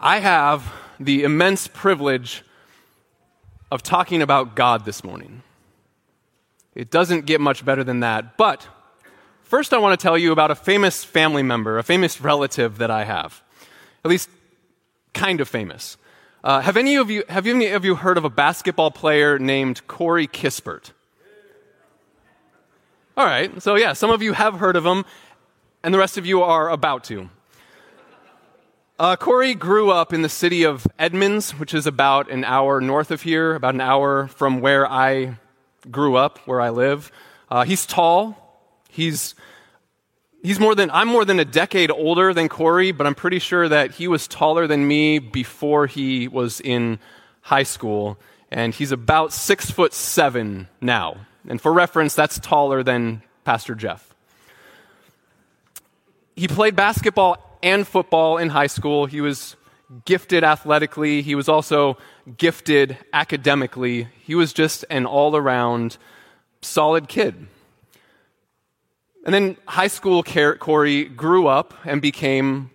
I have the immense privilege of talking about God this morning. It doesn't get much better than that, but first I want to tell you about a famous family member, a famous relative that I have. At least kind of famous. Uh, have any of you have any of you heard of a basketball player named Corey Kispert? All right, so yeah, some of you have heard of him, and the rest of you are about to. Uh, Corey grew up in the city of Edmonds, which is about an hour north of here, about an hour from where I grew up, where I live. Uh, he's tall. He's he's more than I'm more than a decade older than Corey, but I'm pretty sure that he was taller than me before he was in high school, and he's about six foot seven now. And for reference, that's taller than Pastor Jeff. He played basketball and football in high school. He was gifted athletically. He was also gifted academically. He was just an all around solid kid. And then high school Corey grew up and became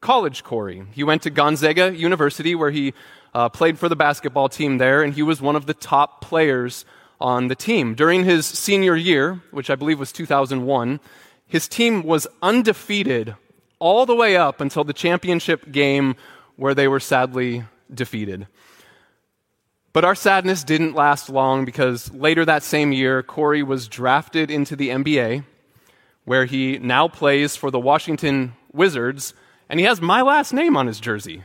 college Corey. He went to Gonzaga University where he uh, played for the basketball team there, and he was one of the top players on the team. During his senior year, which I believe was 2001, his team was undefeated all the way up until the championship game where they were sadly defeated. But our sadness didn't last long because later that same year, Corey was drafted into the NBA, where he now plays for the Washington Wizards, and he has my last name on his jersey.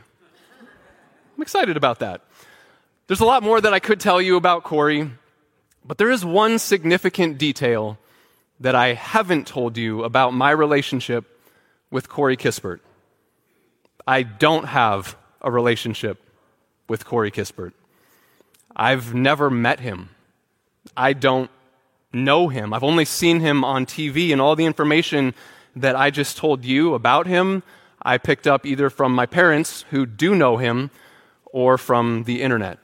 I'm excited about that. There's a lot more that I could tell you about Corey, but there is one significant detail that I haven't told you about my relationship with Corey Kispert. I don't have a relationship with Corey Kispert. I've never met him. I don't know him. I've only seen him on TV, and all the information that I just told you about him, I picked up either from my parents, who do know him, or from the internet.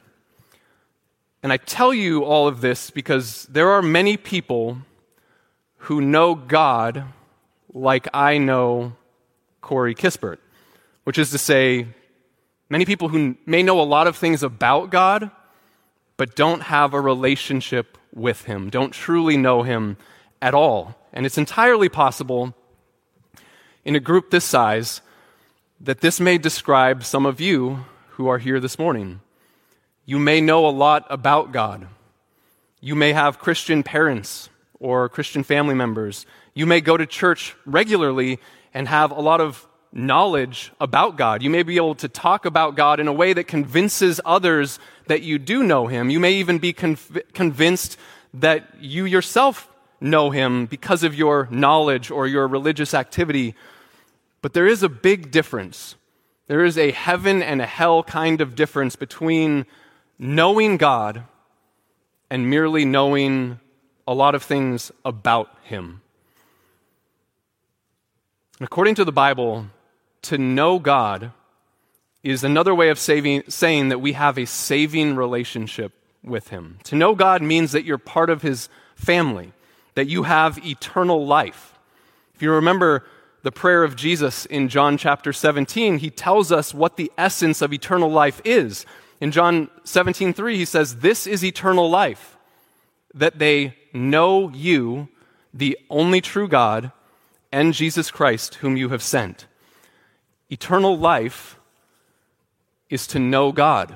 And I tell you all of this because there are many people who know God like I know Corey Kispert, which is to say, many people who may know a lot of things about God, but don't have a relationship with Him, don't truly know Him at all. And it's entirely possible in a group this size that this may describe some of you who are here this morning. You may know a lot about God. You may have Christian parents or Christian family members. You may go to church regularly and have a lot of knowledge about God. You may be able to talk about God in a way that convinces others that you do know Him. You may even be conv- convinced that you yourself know Him because of your knowledge or your religious activity. But there is a big difference. There is a heaven and a hell kind of difference between knowing God and merely knowing a lot of things about Him. According to the Bible, to know God is another way of saving, saying that we have a saving relationship with Him. To know God means that you're part of His family, that you have eternal life. If you remember the prayer of Jesus in John chapter 17, He tells us what the essence of eternal life is. In John 17, 3, He says, This is eternal life, that they know you, the only true God, and Jesus Christ, whom you have sent. Eternal life is to know God.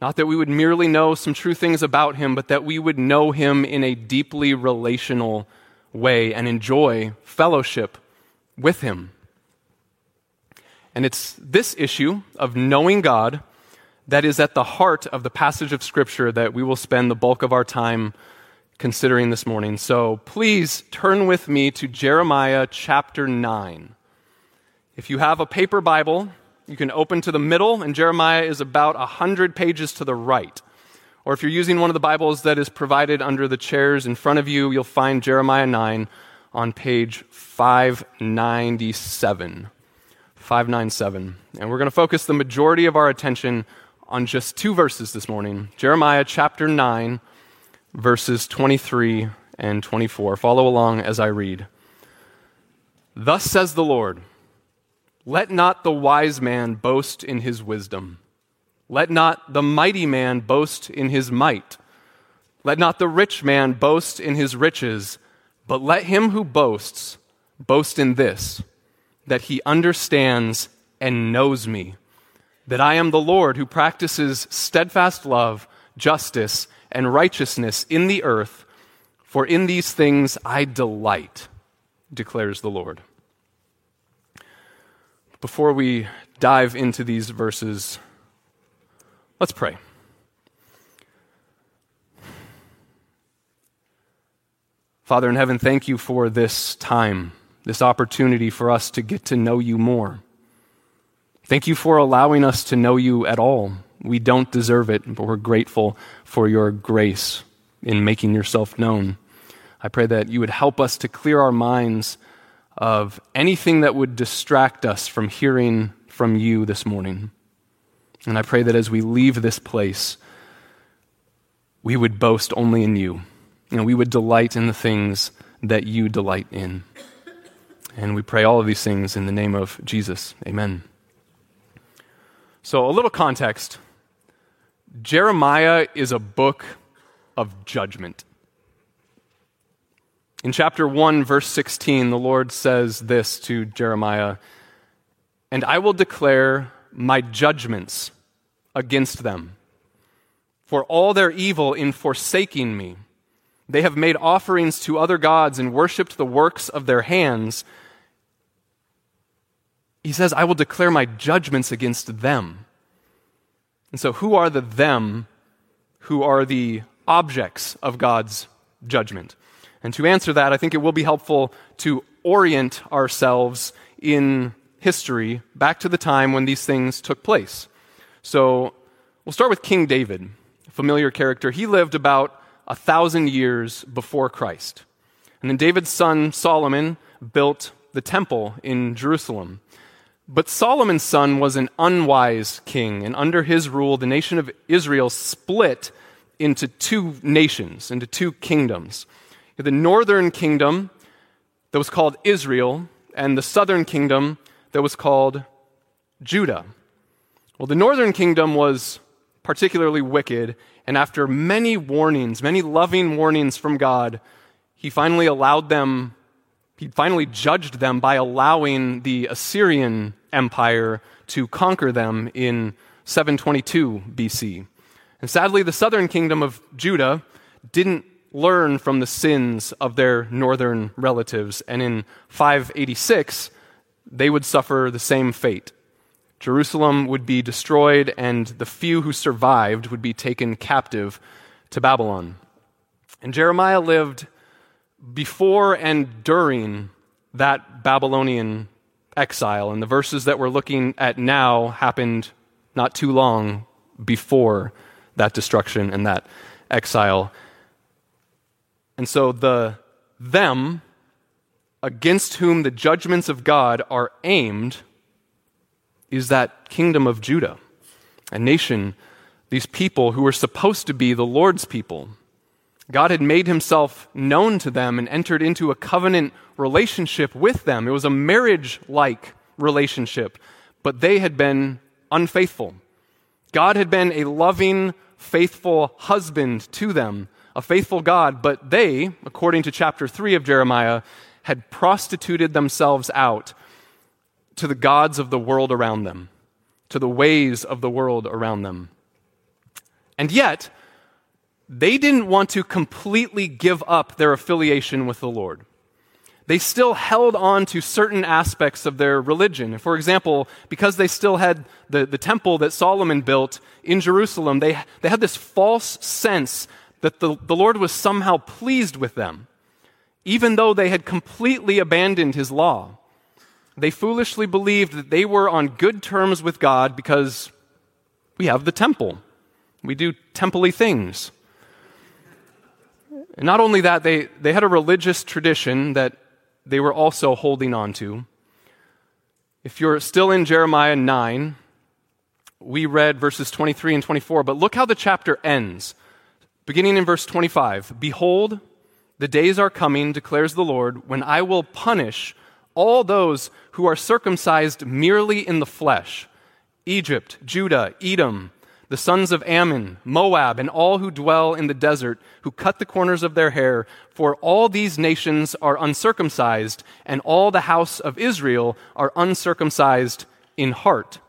Not that we would merely know some true things about Him, but that we would know Him in a deeply relational way and enjoy fellowship with Him. And it's this issue of knowing God that is at the heart of the passage of Scripture that we will spend the bulk of our time considering this morning. So please turn with me to Jeremiah chapter 9. If you have a paper Bible, you can open to the middle, and Jeremiah is about 100 pages to the right. Or if you're using one of the Bibles that is provided under the chairs in front of you, you'll find Jeremiah 9 on page 597. 597. And we're going to focus the majority of our attention on just two verses this morning Jeremiah chapter 9, verses 23 and 24. Follow along as I read. Thus says the Lord Let not the wise man boast in his wisdom. Let not the mighty man boast in his might. Let not the rich man boast in his riches, but let him who boasts boast in this, that he understands and knows me, that I am the Lord who practices steadfast love, justice, and righteousness in the earth, for in these things I delight, declares the Lord. Before we dive into these verses, let's pray. Father in heaven, thank you for this time, this opportunity for us to get to know you more. Thank you for allowing us to know you at all. We don't deserve it, but we're grateful for your grace in making yourself known. I pray that you would help us to clear our minds of anything that would distract us from hearing from you this morning. And I pray that as we leave this place, we would boast only in you. And we would delight in the things that you delight in. And we pray all of these things in the name of Jesus. Amen. So, a little context Jeremiah is a book of judgment. In chapter 1, verse 16, the Lord says this to Jeremiah And I will declare my judgments against them for all their evil in forsaking me. They have made offerings to other gods and worshiped the works of their hands. He says, I will declare my judgments against them. And so, who are the them who are the objects of God's judgment? And to answer that, I think it will be helpful to orient ourselves in history back to the time when these things took place. So we'll start with King David, a familiar character. He lived about a thousand years before Christ. And then David's son Solomon built the temple in Jerusalem. But Solomon's son was an unwise king, and under his rule, the nation of Israel split into two nations, into two kingdoms the northern kingdom that was called Israel and the southern kingdom that was called Judah. Well, the northern kingdom was particularly wicked, and after many warnings, many loving warnings from God, he finally allowed them, he finally judged them by allowing the Assyrian Empire to conquer them in 722 BC. And sadly, the southern kingdom of Judah didn't learn from the sins of their northern relatives, and in 586, they would suffer the same fate. Jerusalem would be destroyed, and the few who survived would be taken captive to Babylon. And Jeremiah lived before and during that Babylonian exile, and the verses that we're looking at now happened not too long before that destruction and that exile. And so the them against whom the judgments of God are aimed is that kingdom of Judah, a nation, these people who were supposed to be the Lord's people. God had made himself known to them and entered into a covenant relationship with them. It was a marriage like relationship, but they had been unfaithful. God had been a loving, faithful husband to them, a faithful God, but they, according to chapter 3 of Jeremiah, had prostituted themselves out to the gods of the world around them, to the ways of the world around them. And yet, they didn't want to completely give up their affiliation with the Lord. They still held on to certain aspects of their religion. For example, because they still had the, the temple that Solomon built in Jerusalem, they, they had this false sense that the, the Lord was somehow pleased with them, even though they had completely abandoned his law. They foolishly believed that they were on good terms with God because we have the temple. We do templey things. And not only that, they, they had a religious tradition that they were also holding on to. If you're still in Jeremiah 9, we read verses 23 and 24, but look how the chapter ends. Beginning in verse 25 Behold, the days are coming, declares the Lord, when I will punish all those who are circumcised merely in the flesh Egypt, Judah, Edom, the sons of Ammon, Moab, and all who dwell in the desert, who cut the corners of their hair, for all these nations are uncircumcised, and all the house of Israel are uncircumcised in heart.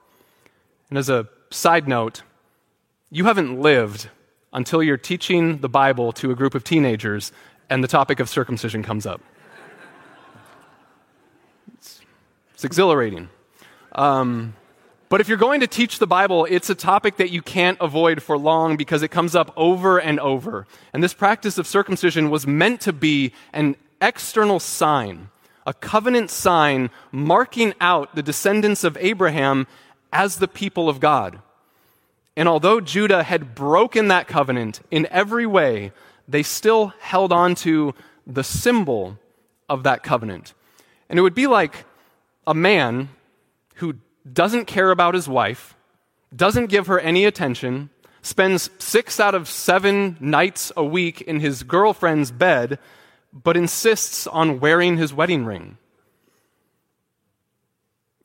And as a side note, you haven't lived until you're teaching the Bible to a group of teenagers and the topic of circumcision comes up. It's, it's exhilarating. Um, but if you're going to teach the Bible, it's a topic that you can't avoid for long because it comes up over and over. And this practice of circumcision was meant to be an external sign, a covenant sign marking out the descendants of Abraham as the people of God. And although Judah had broken that covenant in every way, they still held on to the symbol of that covenant. And it would be like a man doesn't care about his wife, doesn't give her any attention, spends six out of seven nights a week in his girlfriend's bed, but insists on wearing his wedding ring.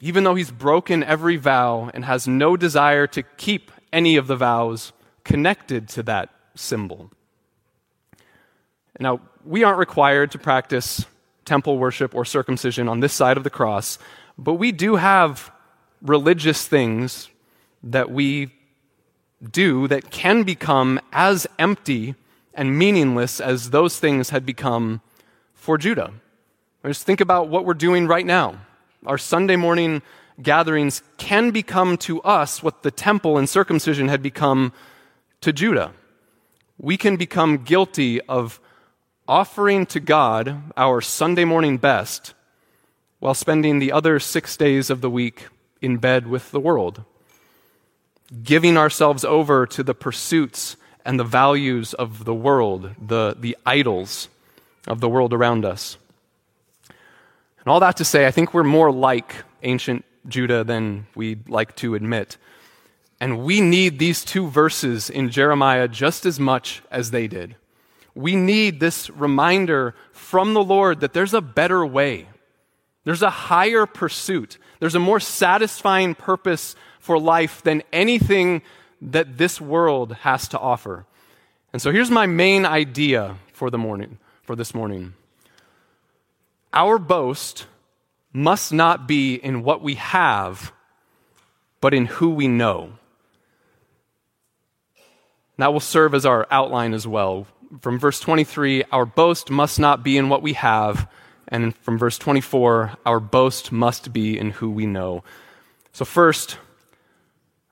Even though he's broken every vow and has no desire to keep any of the vows connected to that symbol. Now, we aren't required to practice temple worship or circumcision on this side of the cross, but we do have religious things that we do that can become as empty and meaningless as those things had become for Judah. Just think about what we're doing right now. Our Sunday morning gatherings can become to us what the temple and circumcision had become to Judah. We can become guilty of offering to God our Sunday morning best while spending the other six days of the week in bed with the world, giving ourselves over to the pursuits and the values of the world, the, the idols of the world around us. And all that to say, I think we're more like ancient Judah than we'd like to admit. And we need these two verses in Jeremiah just as much as they did. We need this reminder from the Lord that there's a better way. There's a higher pursuit. There's a more satisfying purpose for life than anything that this world has to offer. And so here's my main idea for the morning, for this morning. Our boast must not be in what we have, but in who we know. That will serve as our outline as well. From verse 23, our boast must not be in what we have, and from verse 24, our boast must be in who we know. So, first,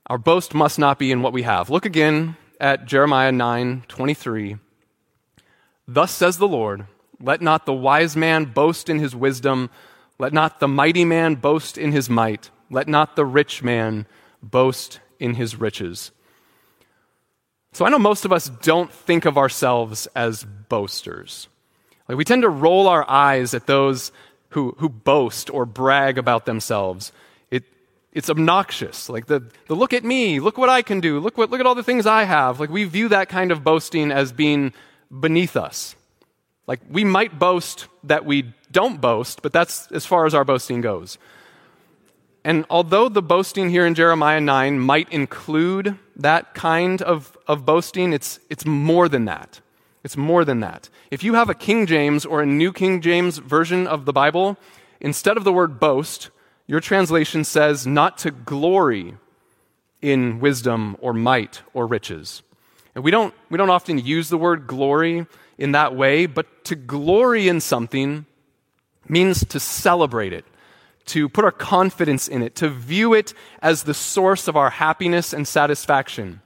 our boast must not be in what we have. Look again at Jeremiah 9 23. Thus says the Lord, let not the wise man boast in his wisdom, let not the mighty man boast in his might, let not the rich man boast in his riches. So I know most of us don't think of ourselves as boasters. Like we tend to roll our eyes at those who, who boast or brag about themselves. It, it's obnoxious. Like the, the look at me, look what I can do, look, what, look at all the things I have. Like we view that kind of boasting as being beneath us. Like we might boast that we don't boast, but that's as far as our boasting goes. And although the boasting here in Jeremiah 9 might include that kind of, of boasting, it's, it's more than that. It's more than that. If you have a King James or a New King James version of the Bible, instead of the word boast, your translation says not to glory in wisdom or might or riches. And we don't, we don't often use the word glory in that way, but to glory in something means to celebrate it, to put our confidence in it, to view it as the source of our happiness and satisfaction.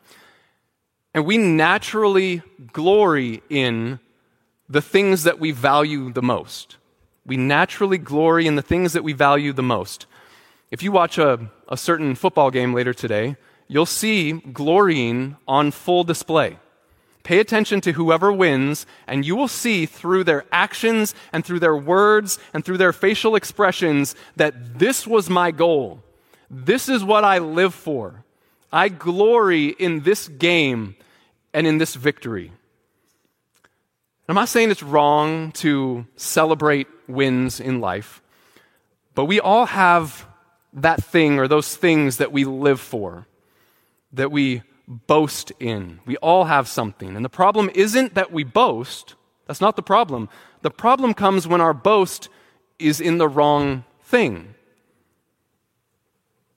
And we naturally glory in the things that we value the most. We naturally glory in the things that we value the most. If you watch a, a certain football game later today, you'll see glorying on full display. Pay attention to whoever wins, and you will see through their actions and through their words and through their facial expressions that this was my goal. This is what I live for. I glory in this game and in this victory. I'm not saying it's wrong to celebrate wins in life, But we all have that thing or those things that we live for, that we boast in. We all have something. And the problem isn't that we boast. That's not the problem. The problem comes when our boast is in the wrong thing.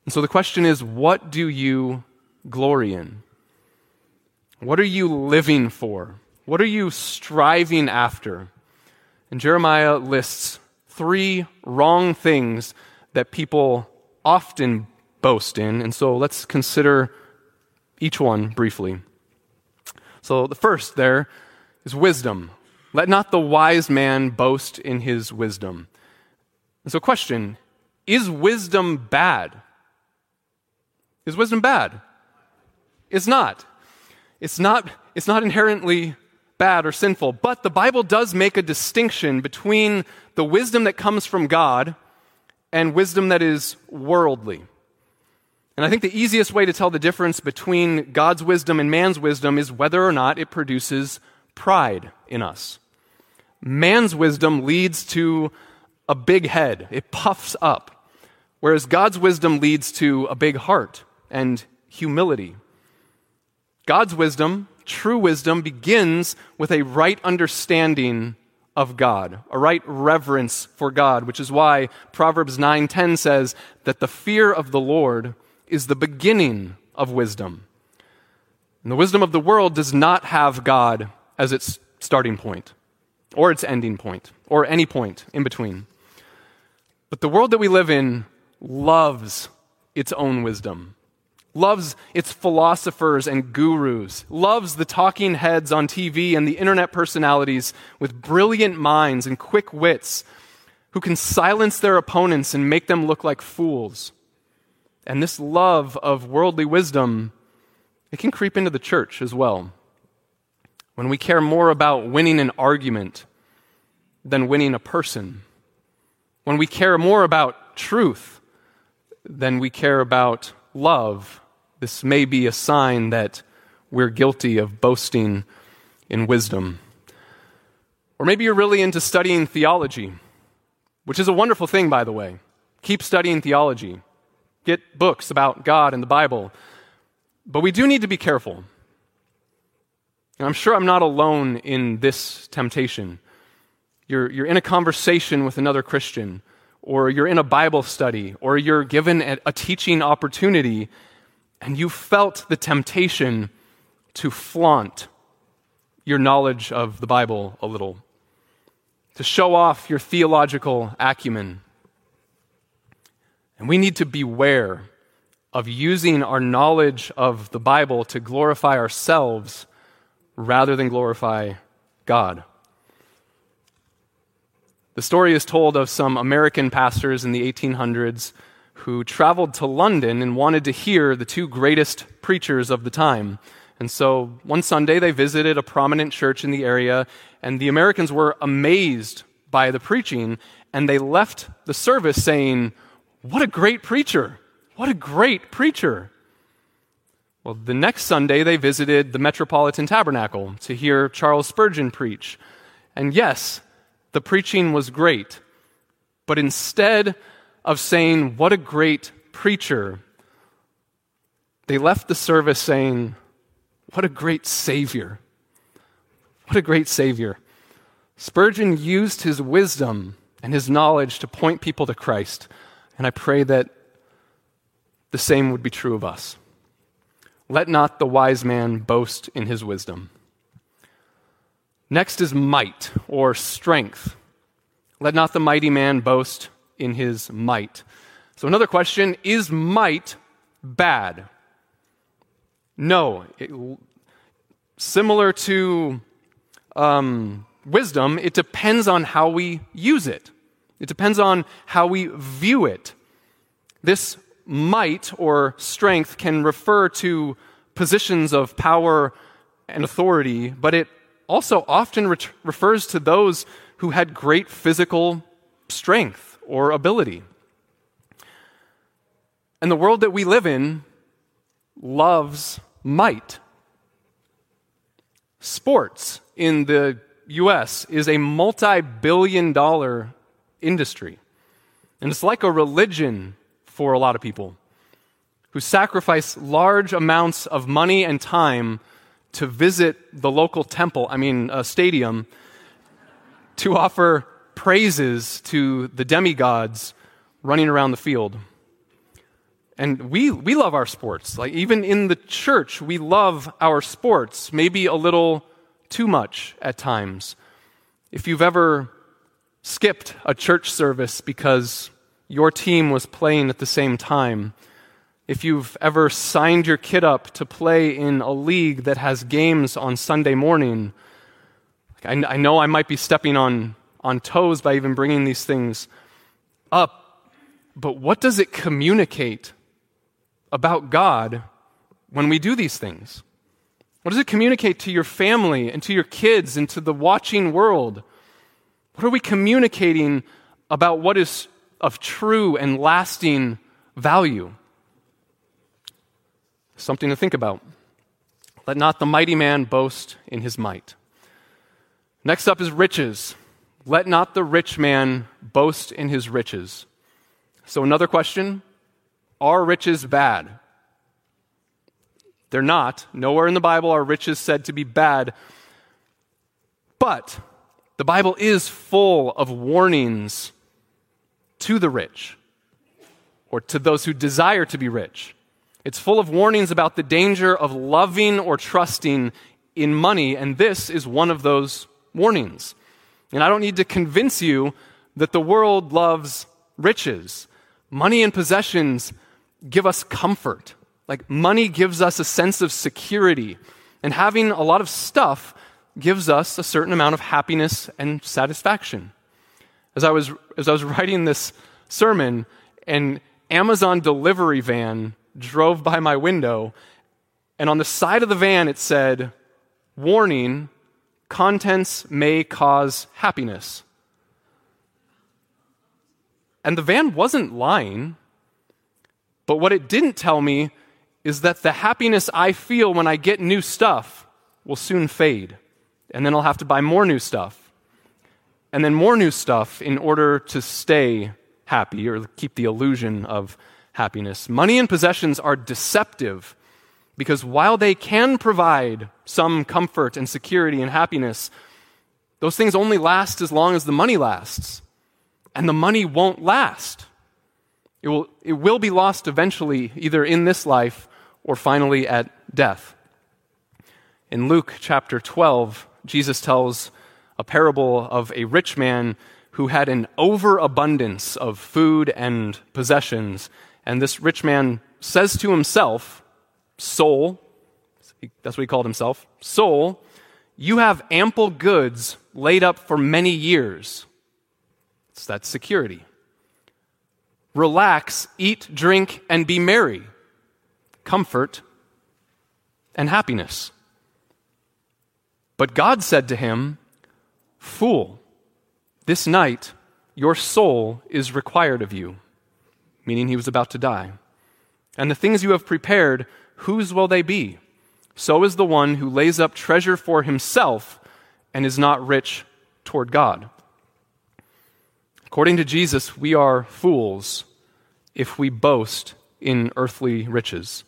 And so the question is what do you glory in? What are you living for? What are you striving after? And Jeremiah lists three wrong things that people often boast in. And so let's consider each one briefly. So the first there is wisdom. Let not the wise man boast in his wisdom. And so, question Is wisdom bad? Is wisdom bad? It's not. It's not, it's not inherently bad or sinful, but the Bible does make a distinction between the wisdom that comes from God and wisdom that is worldly. And I think the easiest way to tell the difference between God's wisdom and man's wisdom is whether or not it produces pride in us. Man's wisdom leads to a big head, it puffs up, whereas God's wisdom leads to a big heart and humility. God's wisdom, true wisdom, begins with a right understanding of God, a right reverence for God, which is why Proverbs 9:10 says that the fear of the Lord is the beginning of wisdom. And the wisdom of the world does not have God as its starting point or its ending point or any point in between. But the world that we live in loves its own wisdom loves its philosophers and gurus, loves the talking heads on TV and the internet personalities with brilliant minds and quick wits who can silence their opponents and make them look like fools. And this love of worldly wisdom, it can creep into the church as well. When we care more about winning an argument than winning a person, when we care more about truth than we care about love this may be a sign that we're guilty of boasting in wisdom. Or maybe you're really into studying theology, which is a wonderful thing, by the way. Keep studying theology, get books about God and the Bible. But we do need to be careful. And I'm sure I'm not alone in this temptation. You're, you're in a conversation with another Christian, or you're in a Bible study, or you're given a, a teaching opportunity, and you felt the temptation to flaunt your knowledge of the Bible a little, to show off your theological acumen. And we need to beware of using our knowledge of the Bible to glorify ourselves rather than glorify God. The story is told of some American pastors in the 1800s who traveled to London and wanted to hear the two greatest preachers of the time. And so one Sunday they visited a prominent church in the area, and the Americans were amazed by the preaching, and they left the service saying, What a great preacher! What a great preacher! Well, the next Sunday they visited the Metropolitan Tabernacle to hear Charles Spurgeon preach. And yes, the preaching was great, but instead of saying, What a great preacher, they left the service saying, What a great Savior. What a great Savior. Spurgeon used his wisdom and his knowledge to point people to Christ, and I pray that the same would be true of us. Let not the wise man boast in his wisdom. Next is might or strength. Let not the mighty man boast in his might. So, another question is might bad? No. It, similar to um, wisdom, it depends on how we use it, it depends on how we view it. This might or strength can refer to positions of power and authority, but it also often re- refers to those who had great physical strength or ability. And the world that we live in loves might. Sports in the US is a multi billion dollar industry. And it's like a religion for a lot of people who sacrifice large amounts of money and time to visit the local temple, I mean, a stadium, to offer praises to the demigods running around the field. And we, we love our sports. Like, even in the church, we love our sports, maybe a little too much at times. If you've ever skipped a church service because your team was playing at the same time, if you've ever signed your kid up to play in a league that has games on Sunday morning, I, I know I might be stepping on, on toes by even bringing these things up, but what does it communicate about God when we do these things? What does it communicate to your family and to your kids and to the watching world? What are we communicating about what is of true and lasting value? Something to think about. Let not the mighty man boast in his might. Next up is riches. Let not the rich man boast in his riches. So, another question Are riches bad? They're not. Nowhere in the Bible are riches said to be bad. But the Bible is full of warnings to the rich or to those who desire to be rich. It's full of warnings about the danger of loving or trusting in money, and this is one of those warnings. And I don't need to convince you that the world loves riches. Money and possessions give us comfort. Like, money gives us a sense of security, and having a lot of stuff gives us a certain amount of happiness and satisfaction. As I was, as I was writing this sermon, an Amazon delivery van drove by my window, and on the side of the van it said, Warning, contents may cause happiness. And the van wasn't lying, but what it didn't tell me is that the happiness I feel when I get new stuff will soon fade. And then I'll have to buy more new stuff. And then more new stuff in order to stay happy or keep the illusion of happiness. Money and possessions are deceptive because while they can provide some comfort and security and happiness, those things only last as long as the money lasts. And the money won't last. It will, it will be lost eventually, either in this life or finally at death. In Luke chapter 12, Jesus tells a parable of a rich man who had an overabundance of food and possessions. And this rich man says to himself, Soul, that's what he called himself, Soul, you have ample goods laid up for many years. It's that security. Relax, eat, drink, and be merry. Comfort and happiness. But God said to him, Fool, this night your soul is required of you, meaning he was about to die. And the things you have prepared, whose will they be? So is the one who lays up treasure for himself and is not rich toward God. According to Jesus, we are fools if we boast in earthly riches.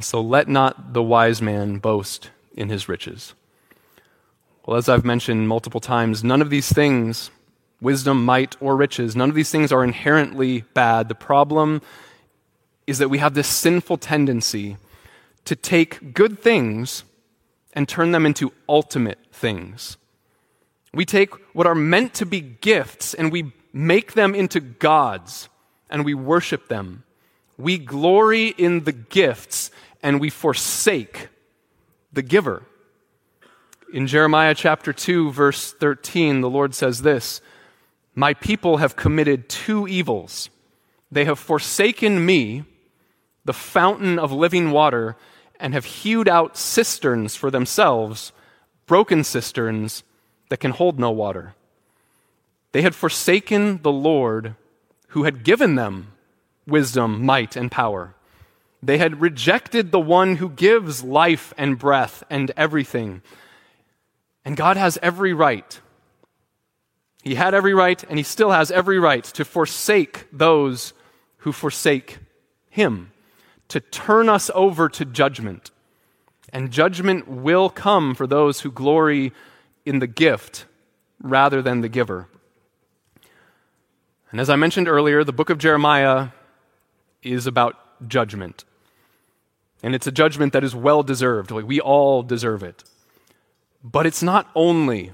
So let not the wise man boast in his riches. Well, as I've mentioned multiple times, none of these things, wisdom, might, or riches, none of these things are inherently bad. The problem is that we have this sinful tendency to take good things and turn them into ultimate things. We take what are meant to be gifts and we make them into gods and we worship them. We glory in the gifts and we forsake the giver. In Jeremiah chapter 2, verse 13, the Lord says this My people have committed two evils. They have forsaken me the fountain of living water and have hewed out cisterns for themselves, broken cisterns that can hold no water. They had forsaken the Lord who had given them wisdom, might, and power. They had rejected the one who gives life and breath and everything. And God has every right, He had every right, and he still has every right to forsake those who forsake him, to turn us over to judgment. And judgment will come for those who glory in the gift rather than the giver. And as I mentioned earlier, the book of Jeremiah is about judgment. And it's a judgment that is well deserved. Like We all deserve it. But it's not only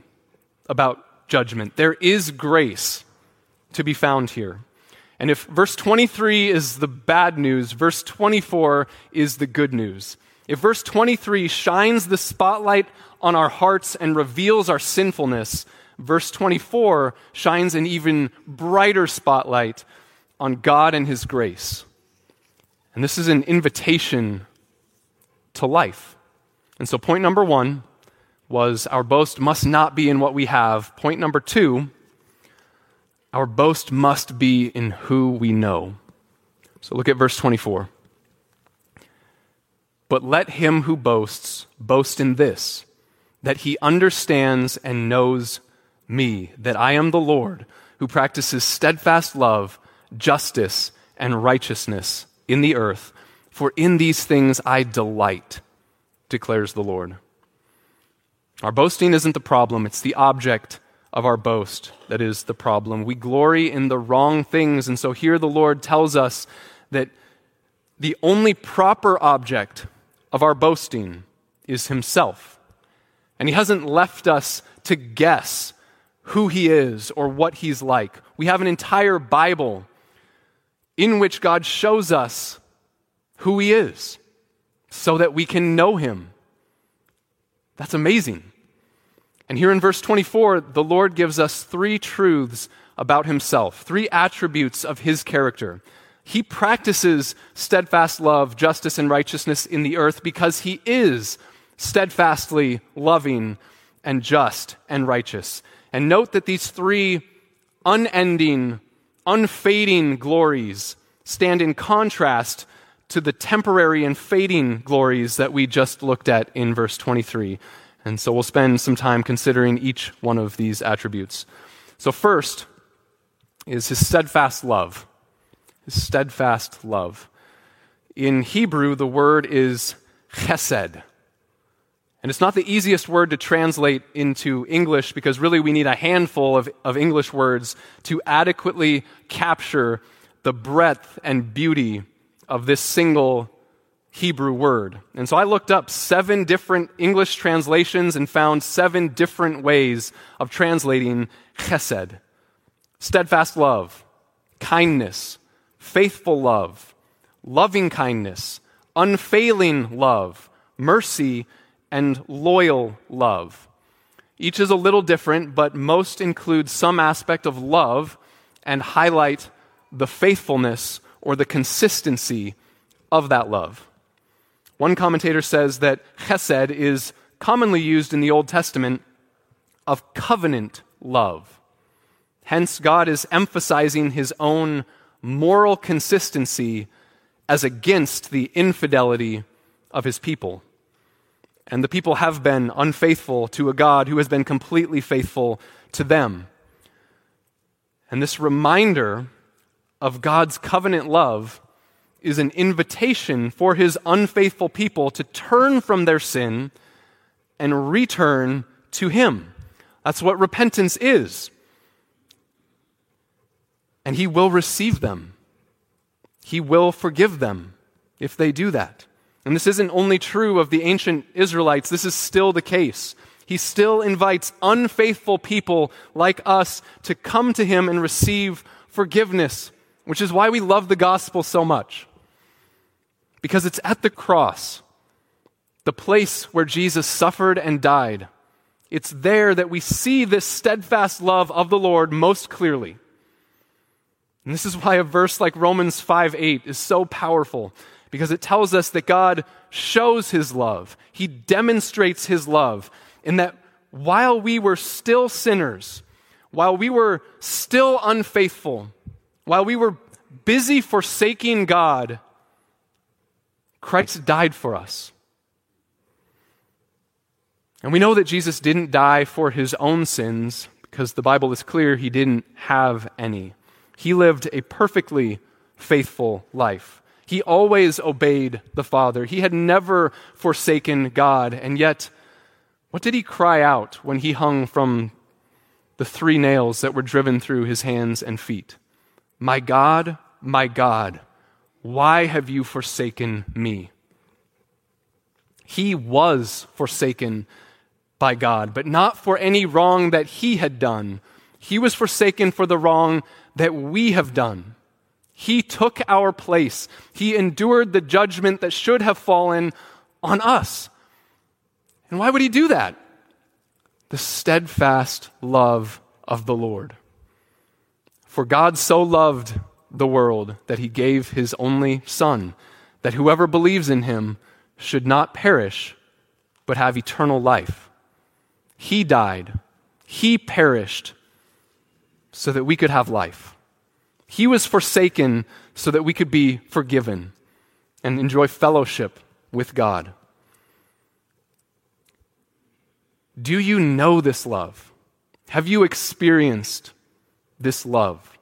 about judgment, there is grace to be found here. And if verse 23 is the bad news, verse 24 is the good news. If verse 23 shines the spotlight on our hearts and reveals our sinfulness, verse 24 shines an even brighter spotlight on God and His grace. And this is an invitation to life. And so, point number one was our boast must not be in what we have. Point number two, our boast must be in who we know. So, look at verse 24. But let him who boasts boast in this, that he understands and knows me, that I am the Lord, who practices steadfast love, justice, and righteousness in the earth. For in these things I delight, declares the Lord. Our boasting isn't the problem, it's the object of our boast that is the problem. We glory in the wrong things, and so here the Lord tells us that the only proper object of our boasting is Himself. And He hasn't left us to guess who He is or what He's like. We have an entire Bible in which God shows us who He is so that we can know Him. That's amazing. And here in verse 24, the Lord gives us three truths about Himself, three attributes of His character. He practices steadfast love, justice, and righteousness in the earth because he is steadfastly loving and just and righteous. And note that these three unending, unfading glories stand in contrast to the temporary and fading glories that we just looked at in verse 23. And so we'll spend some time considering each one of these attributes. So, first is his steadfast love His steadfast love. In Hebrew, the word is chesed. And it's not the easiest word to translate into English because really we need a handful of, of English words to adequately capture the breadth and beauty of this single Hebrew word. And so I looked up seven different English translations and found seven different ways of translating chesed steadfast love, kindness, faithful love, loving kindness, unfailing love, mercy, and loyal love. Each is a little different, but most include some aspect of love and highlight the faithfulness or the consistency of that love. One commentator says that chesed is commonly used in the Old Testament of covenant love. Hence, God is emphasizing his own moral consistency as against the infidelity of his people. And the people have been unfaithful to a God who has been completely faithful to them. And this reminder of God's covenant love is an invitation for his unfaithful people to turn from their sin and return to him. That's what repentance is and He will receive them. He will forgive them if they do that. And this isn't only true of the ancient Israelites, this is still the case. He still invites unfaithful people like us to come to Him and receive forgiveness, which is why we love the gospel so much. Because it's at the cross, the place where Jesus suffered and died. It's there that we see this steadfast love of the Lord most clearly. And this is why a verse like Romans 5 8 is so powerful, because it tells us that God shows his love. He demonstrates his love in that while we were still sinners, while we were still unfaithful, while we were busy forsaking God, Christ died for us. And we know that Jesus didn't die for his own sins because the Bible is clear he didn't have any. He lived a perfectly faithful life. He always obeyed the Father. He had never forsaken God. And yet, what did he cry out when he hung from the three nails that were driven through his hands and feet? My God, my God, why have you forsaken me? He was forsaken by God, but not for any wrong that he had done. He was forsaken for the wrong that we have done. He took our place. He endured the judgment that should have fallen on us. And why would he do that? The steadfast love of the Lord. For God so loved the world that he gave his only Son, that whoever believes in him should not perish, but have eternal life. He died, he perished so that we could have life. He was forsaken so that we could be forgiven and enjoy fellowship with God. Do you know this love? Have you experienced this love?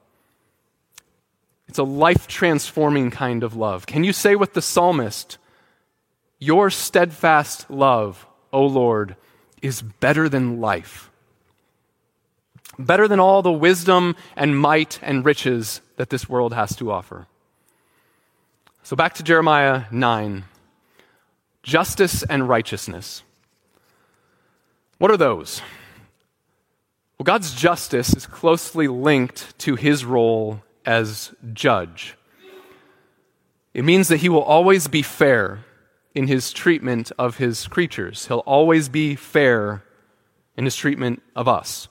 It's a life transforming kind of love. Can you say with the psalmist, Your steadfast love, O Lord, is better than life? better than all the wisdom and might and riches that this world has to offer. So back to Jeremiah 9 justice and righteousness. What are those? Well, God's justice is closely linked to his role as judge. It means that he will always be fair in his treatment of his creatures, he'll always be fair in his treatment of us.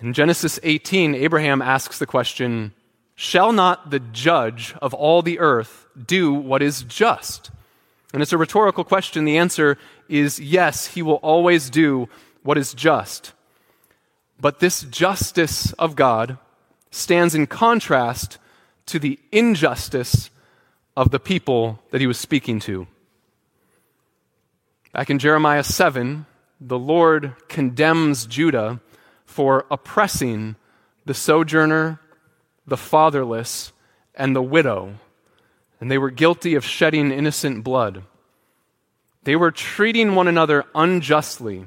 In Genesis 18, Abraham asks the question Shall not the judge of all the earth do what is just? And it's a rhetorical question. The answer is yes, he will always do what is just. But this justice of God stands in contrast to the injustice of the people that he was speaking to. Back in Jeremiah 7, the Lord condemns Judah for oppressing the sojourner, the fatherless, and the widow. And they were guilty of shedding innocent blood. They were treating one another unjustly,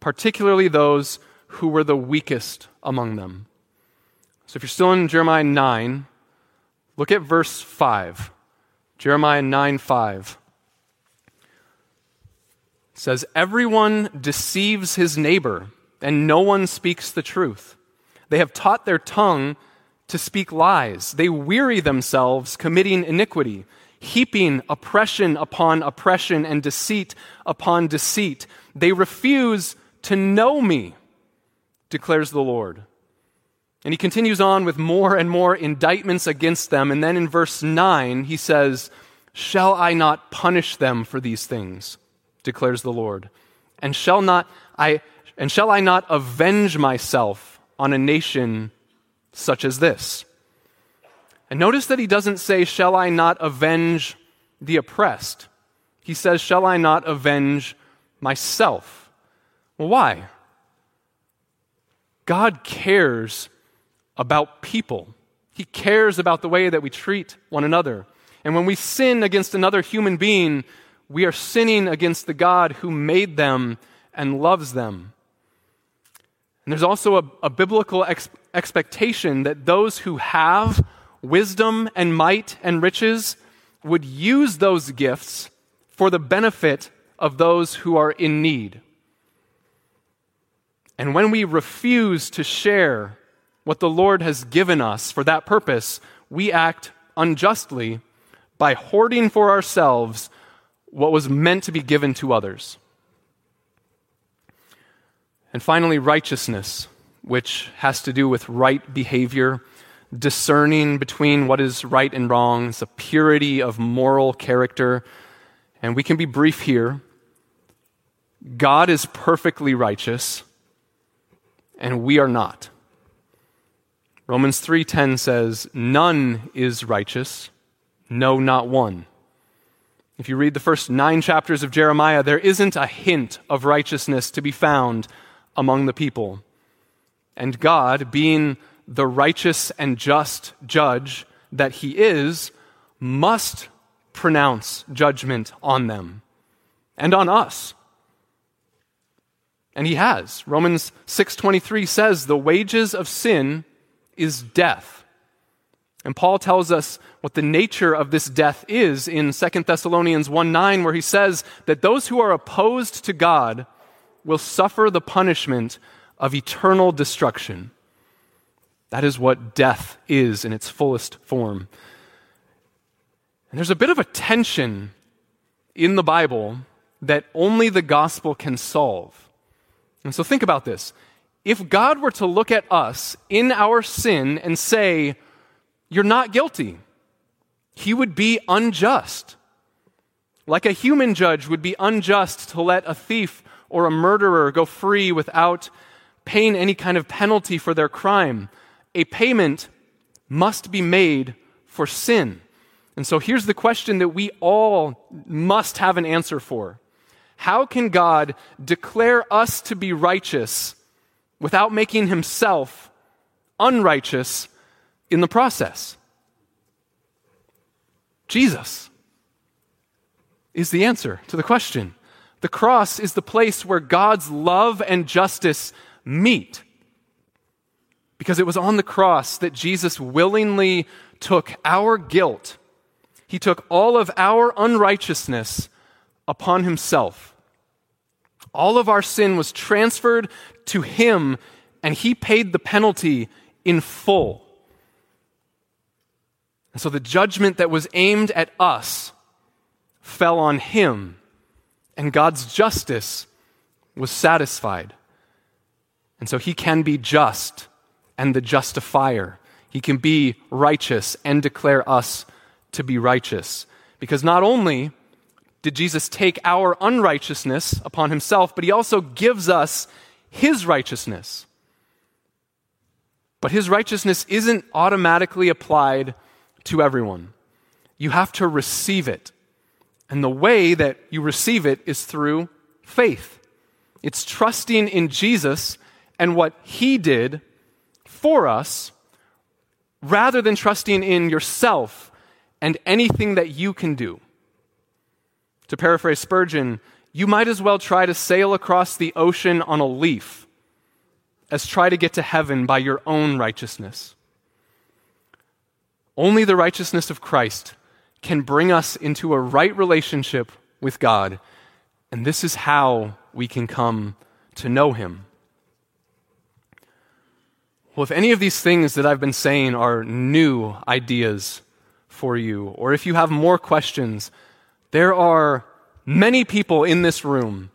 particularly those who were the weakest among them. So if you're still in Jeremiah 9, look at verse 5. Jeremiah 9 5 it says, Everyone deceives his neighbor and no one speaks the truth. They have taught their tongue to speak lies. They weary themselves committing iniquity, heaping oppression upon oppression and deceit upon deceit. They refuse to know me, declares the Lord. And he continues on with more and more indictments against them. And then in verse 9, he says, Shall I not punish them for these things? declares the Lord. And shall not I and shall I not avenge myself on a nation such as this? And notice that he doesn't say, Shall I not avenge the oppressed? He says, Shall I not avenge myself? Well, why? God cares about people. He cares about the way that we treat one another. And when we sin against another human being, we are sinning against the God who made them and loves them. And there's also a, a biblical ex- expectation that those who have wisdom and might and riches would use those gifts for the benefit of those who are in need. And when we refuse to share what the Lord has given us for that purpose, we act unjustly by hoarding for ourselves what was meant to be given to others. And finally, righteousness, which has to do with right behavior, discerning between what is right and wrong, the purity of moral character. And we can be brief here. God is perfectly righteous, and we are not. Romans 3:10 says, "None is righteous, no not one." If you read the first 9 chapters of Jeremiah, there isn't a hint of righteousness to be found among the people. And God, being the righteous and just judge that he is, must pronounce judgment on them and on us. And he has. Romans 6:23 says the wages of sin is death. And Paul tells us what the nature of this death is in 2 Thessalonians 1 9, where he says that those who are opposed to God will suffer the punishment of eternal destruction. That is what death is in its fullest form. And there's a bit of a tension in the Bible that only the gospel can solve. And so think about this. If God were to look at us in our sin and say, You're not guilty, he would be unjust. Like a human judge would be unjust to let a thief or a murderer go free without paying any kind of penalty for their crime a payment must be made for sin. And so here's the question that we all must have an answer for How can God declare us to be righteous without making himself unrighteous in the process? Jesus is the answer to the question. The cross is the place where God's love and justice meet because it was on the cross that Jesus willingly took our guilt. He took all of our unrighteousness upon himself. All of our sin was transferred to him, and he paid the penalty in full. And so the judgment that was aimed at us fell on him, and God's justice was satisfied. And so he can be just and the justifier. He can be righteous and declare us to be righteous. Because not only did Jesus take our unrighteousness upon himself, but he also gives us his righteousness. But his righteousness isn't automatically applied to everyone. You have to receive it. And the way that you receive it is through faith. It's trusting in Jesus and what he did for us rather than trusting in yourself and anything that you can do. To paraphrase Spurgeon, you might as well try to sail across the ocean on a leaf as try to get to heaven by your own righteousness. Only the righteousness of Christ can bring us into a right relationship with God, and this is how we can come to know Him. Well, if any of these things that I've been saying are new ideas for you, or if you have more questions, there are many people in this room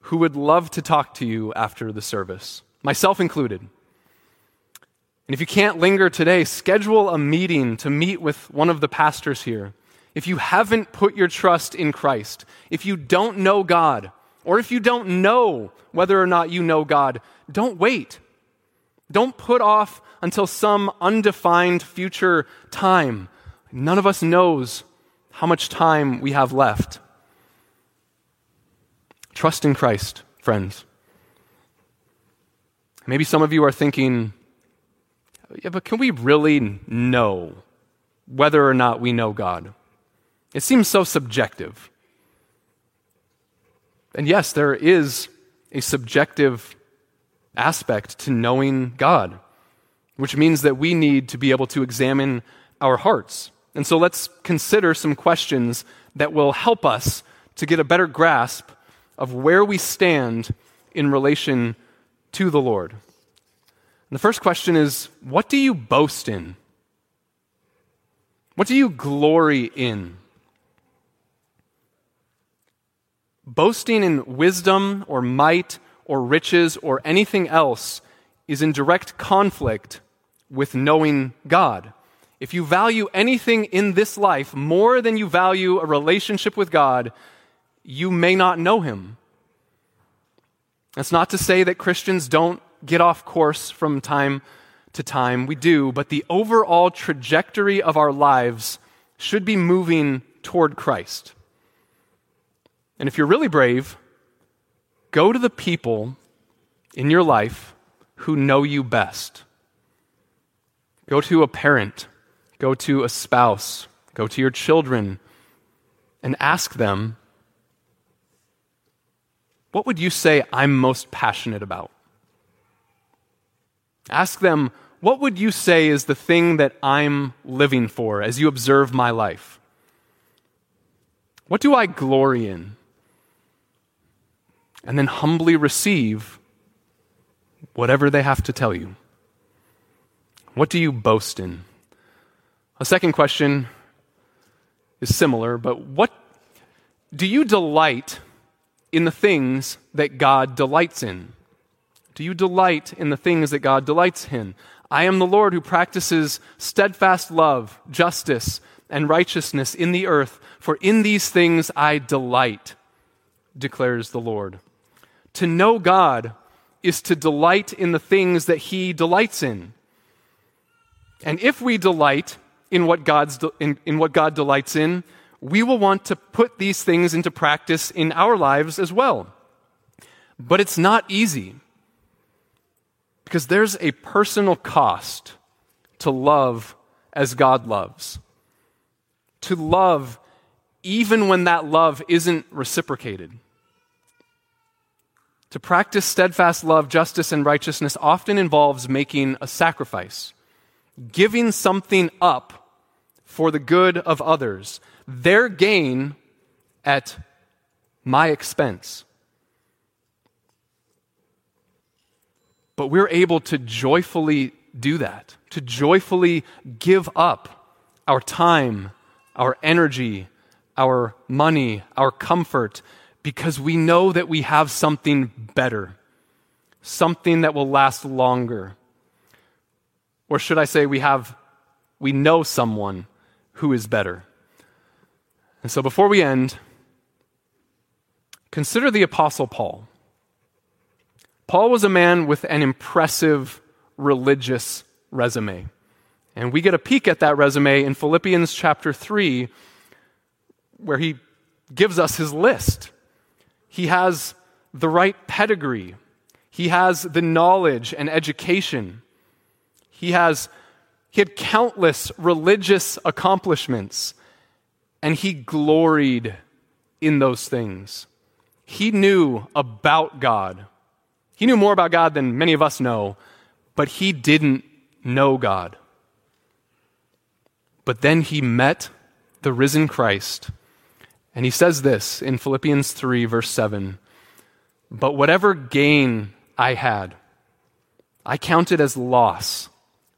who would love to talk to you after the service, myself included. And if you can't linger today, schedule a meeting to meet with one of the pastors here. If you haven't put your trust in Christ, if you don't know God, or if you don't know whether or not you know God, don't wait. Don't put off until some undefined future time. None of us knows how much time we have left. Trust in Christ, friends. Maybe some of you are thinking, yeah, but can we really know whether or not we know God? It seems so subjective. And yes, there is a subjective aspect to knowing God, which means that we need to be able to examine our hearts. And so let's consider some questions that will help us to get a better grasp of where we stand in relation to the Lord. And the first question is what do you boast in? What do you glory in? Boasting in wisdom or might or riches or anything else is in direct conflict with knowing God. If you value anything in this life more than you value a relationship with God, you may not know Him. That's not to say that Christians don't get off course from time to time. We do, but the overall trajectory of our lives should be moving toward Christ. And if you're really brave, Go to the people in your life who know you best. Go to a parent, go to a spouse, go to your children, and ask them, What would you say I'm most passionate about? Ask them, What would you say is the thing that I'm living for as you observe my life? What do I glory in? And then humbly receive whatever they have to tell you. What do you boast in? A second question is similar, but what do you delight in the things that God delights in? Do you delight in the things that God delights in? I am the Lord who practices steadfast love, justice, and righteousness in the earth, for in these things I delight, declares the Lord. To know God is to delight in the things that He delights in. And if we delight in what, God's, in, in what God delights in, we will want to put these things into practice in our lives as well. But it's not easy because there's a personal cost to love as God loves. To love even when that love isn't reciprocated. To practice steadfast love, justice, and righteousness often involves making a sacrifice, giving something up for the good of others, their gain at my expense. But we're able to joyfully do that, to joyfully give up our time, our energy, our money, our comfort, because we know that we have something better, something that will last longer. Or should I say, we have, we know someone who is better. And so before we end, consider the Apostle Paul. Paul was a man with an impressive religious resume. And we get a peek at that resume in Philippians chapter 3, where he gives us his list. He has the right pedigree, he has the knowledge and education, he has he had countless religious accomplishments, and he gloried in those things. He knew about God. He knew more about God than many of us know, but he didn't know God. But then he met the risen Christ, and he says this in Philippians 3, verse 7 But whatever gain I had, I counted as loss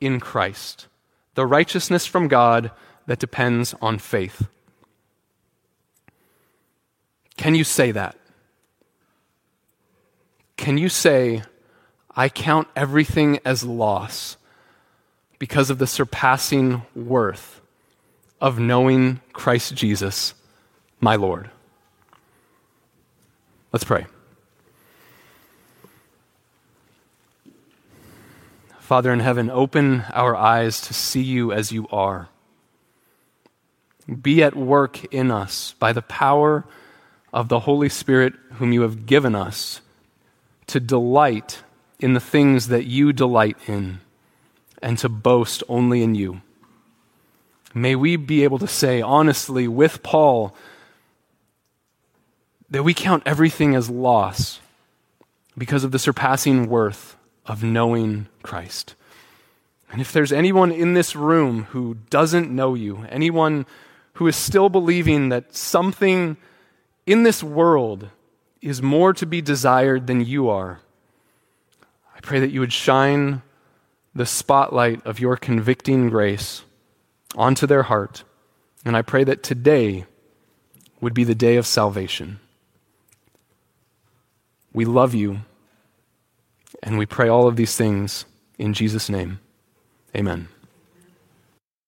in Christ, the righteousness from God that depends on faith. Can you say that? Can you say, I count everything as loss because of the surpassing worth of knowing Christ Jesus, my Lord? Let's pray. Father in heaven, open our eyes to see you as you are. Be at work in us by the power of the Holy Spirit, whom you have given us, to delight in the things that you delight in and to boast only in you. May we be able to say honestly with Paul that we count everything as loss because of the surpassing worth of knowing Christ. And if there's anyone in this room who doesn't know you, anyone who is still believing that something in this world is more to be desired than you are, I pray that you would shine the spotlight of your convicting grace onto their heart. And I pray that today would be the day of salvation. We love you And we pray all of these things in Jesus' name. Amen.